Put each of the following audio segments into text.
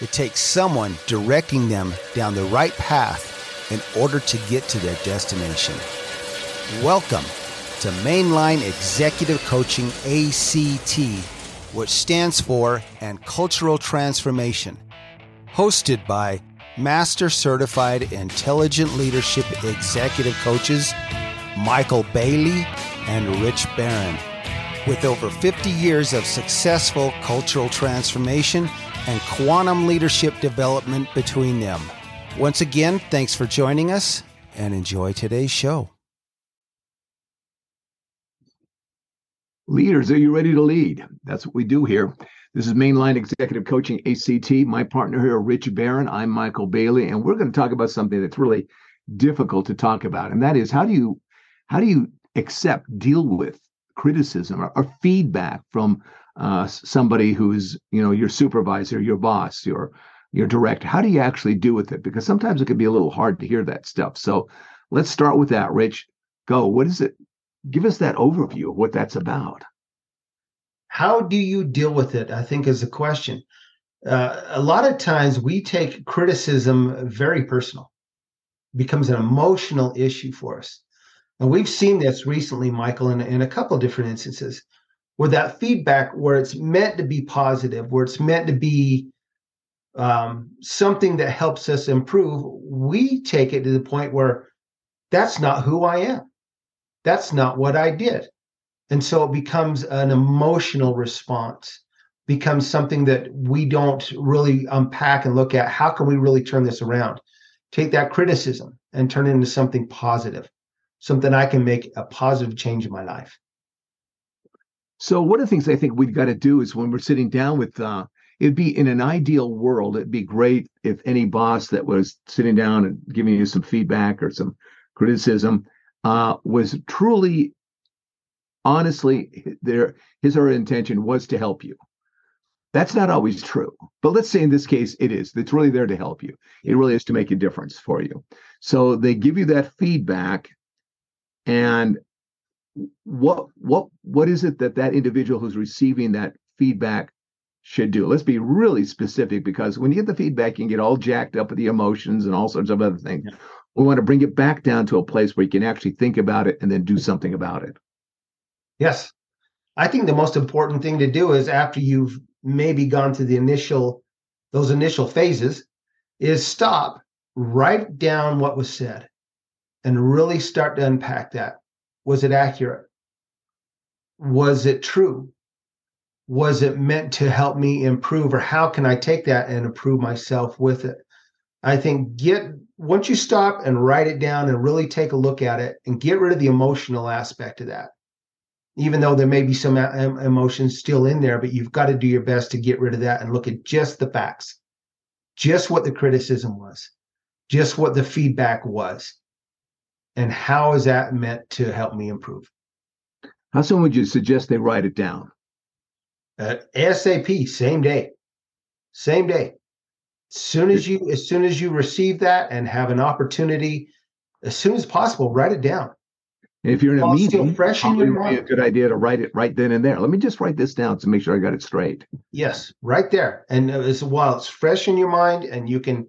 it takes someone directing them down the right path in order to get to their destination. Welcome to Mainline Executive Coaching ACT, which stands for and Cultural Transformation, hosted by Master Certified Intelligent Leadership Executive Coaches Michael Bailey and Rich Barron. With over 50 years of successful cultural transformation and quantum leadership development between them. Once again, thanks for joining us and enjoy today's show. Leaders, are you ready to lead? That's what we do here. This is Mainline Executive Coaching ACT. My partner here, Rich Barron. I'm Michael Bailey, and we're going to talk about something that's really difficult to talk about, and that is how do you how do you accept, deal with criticism or, or feedback from uh, somebody who's you know your supervisor, your boss, your your director? How do you actually do with it? Because sometimes it can be a little hard to hear that stuff. So let's start with that, Rich. Go. What is it? Give us that overview of what that's about. How do you deal with it? I think is the question. Uh, a lot of times we take criticism very personal, becomes an emotional issue for us. And we've seen this recently, Michael, in, in a couple of different instances where that feedback, where it's meant to be positive, where it's meant to be um, something that helps us improve, we take it to the point where that's not who I am. That's not what I did. And so it becomes an emotional response, becomes something that we don't really unpack and look at. How can we really turn this around? Take that criticism and turn it into something positive something I can make a positive change in my life. So one of the things I think we've got to do is when we're sitting down with uh it'd be in an ideal world, it'd be great if any boss that was sitting down and giving you some feedback or some criticism uh was truly honestly their his or her intention was to help you. That's not always true. But let's say in this case it is. It's really there to help you. It really is to make a difference for you. So they give you that feedback and what what what is it that that individual who's receiving that feedback should do? Let's be really specific because when you get the feedback you can get all jacked up with the emotions and all sorts of other things. Yeah. we want to bring it back down to a place where you can actually think about it and then do something about it. Yes. I think the most important thing to do is after you've maybe gone through the initial those initial phases is stop write down what was said and really start to unpack that. Was it accurate? Was it true? Was it meant to help me improve, or how can I take that and improve myself with it? I think get once you stop and write it down and really take a look at it and get rid of the emotional aspect of that. Even though there may be some uh, emotions still in there, but you've got to do your best to get rid of that and look at just the facts, just what the criticism was, just what the feedback was and how is that meant to help me improve? How soon would you suggest they write it down? Uh, ASAP, same day, same day. As soon as you, as soon as you receive that and have an opportunity, as soon as possible, write it down. And if you're in a meeting, fresh in your mind. be a good idea to write it right then and there. Let me just write this down to make sure I got it straight. Yes, right there. And as while it's fresh in your mind, and you can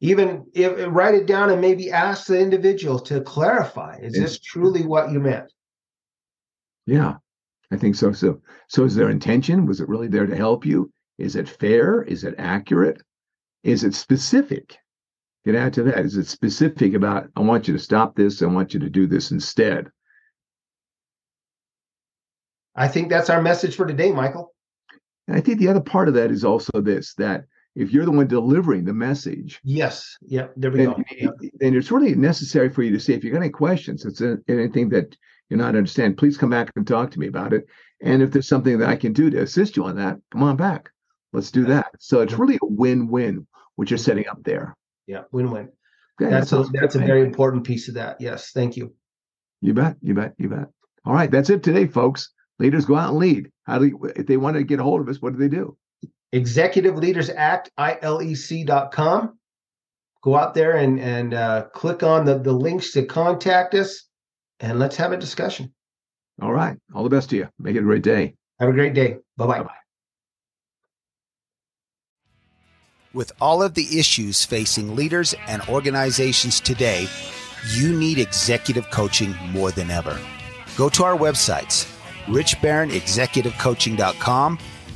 even if, write it down and maybe ask the individual to clarify is this truly what you meant? Yeah i think so so. So is their intention? Was it really there to help you? Is it fair? Is it accurate? Is it specific? Get out to that. Is it specific about i want you to stop this i want you to do this instead i think that's our message for today michael. And i think the other part of that is also this that if you're the one delivering the message. Yes. Yeah. There we then, go. Yep. Then it's really necessary for you to say if you got any questions, it's anything that you're not understand, please come back and talk to me about it. And if there's something that I can do to assist you on that, come on back. Let's do that. So it's really a win-win what you're setting up there. Yeah, win-win. Okay, that's that a that's a very important piece of that. Yes, thank you. You bet. You bet. You bet. All right. That's it today, folks. Leaders go out and lead. How do you, if they want to get a hold of us, what do they do? Executive Leaders Act, ILEC.com. Go out there and and uh, click on the, the links to contact us and let's have a discussion. All right. All the best to you. Make it a great day. Have a great day. Bye bye. Bye-bye. With all of the issues facing leaders and organizations today, you need executive coaching more than ever. Go to our websites, richbarronexecutivecoaching.com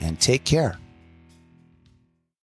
and take care.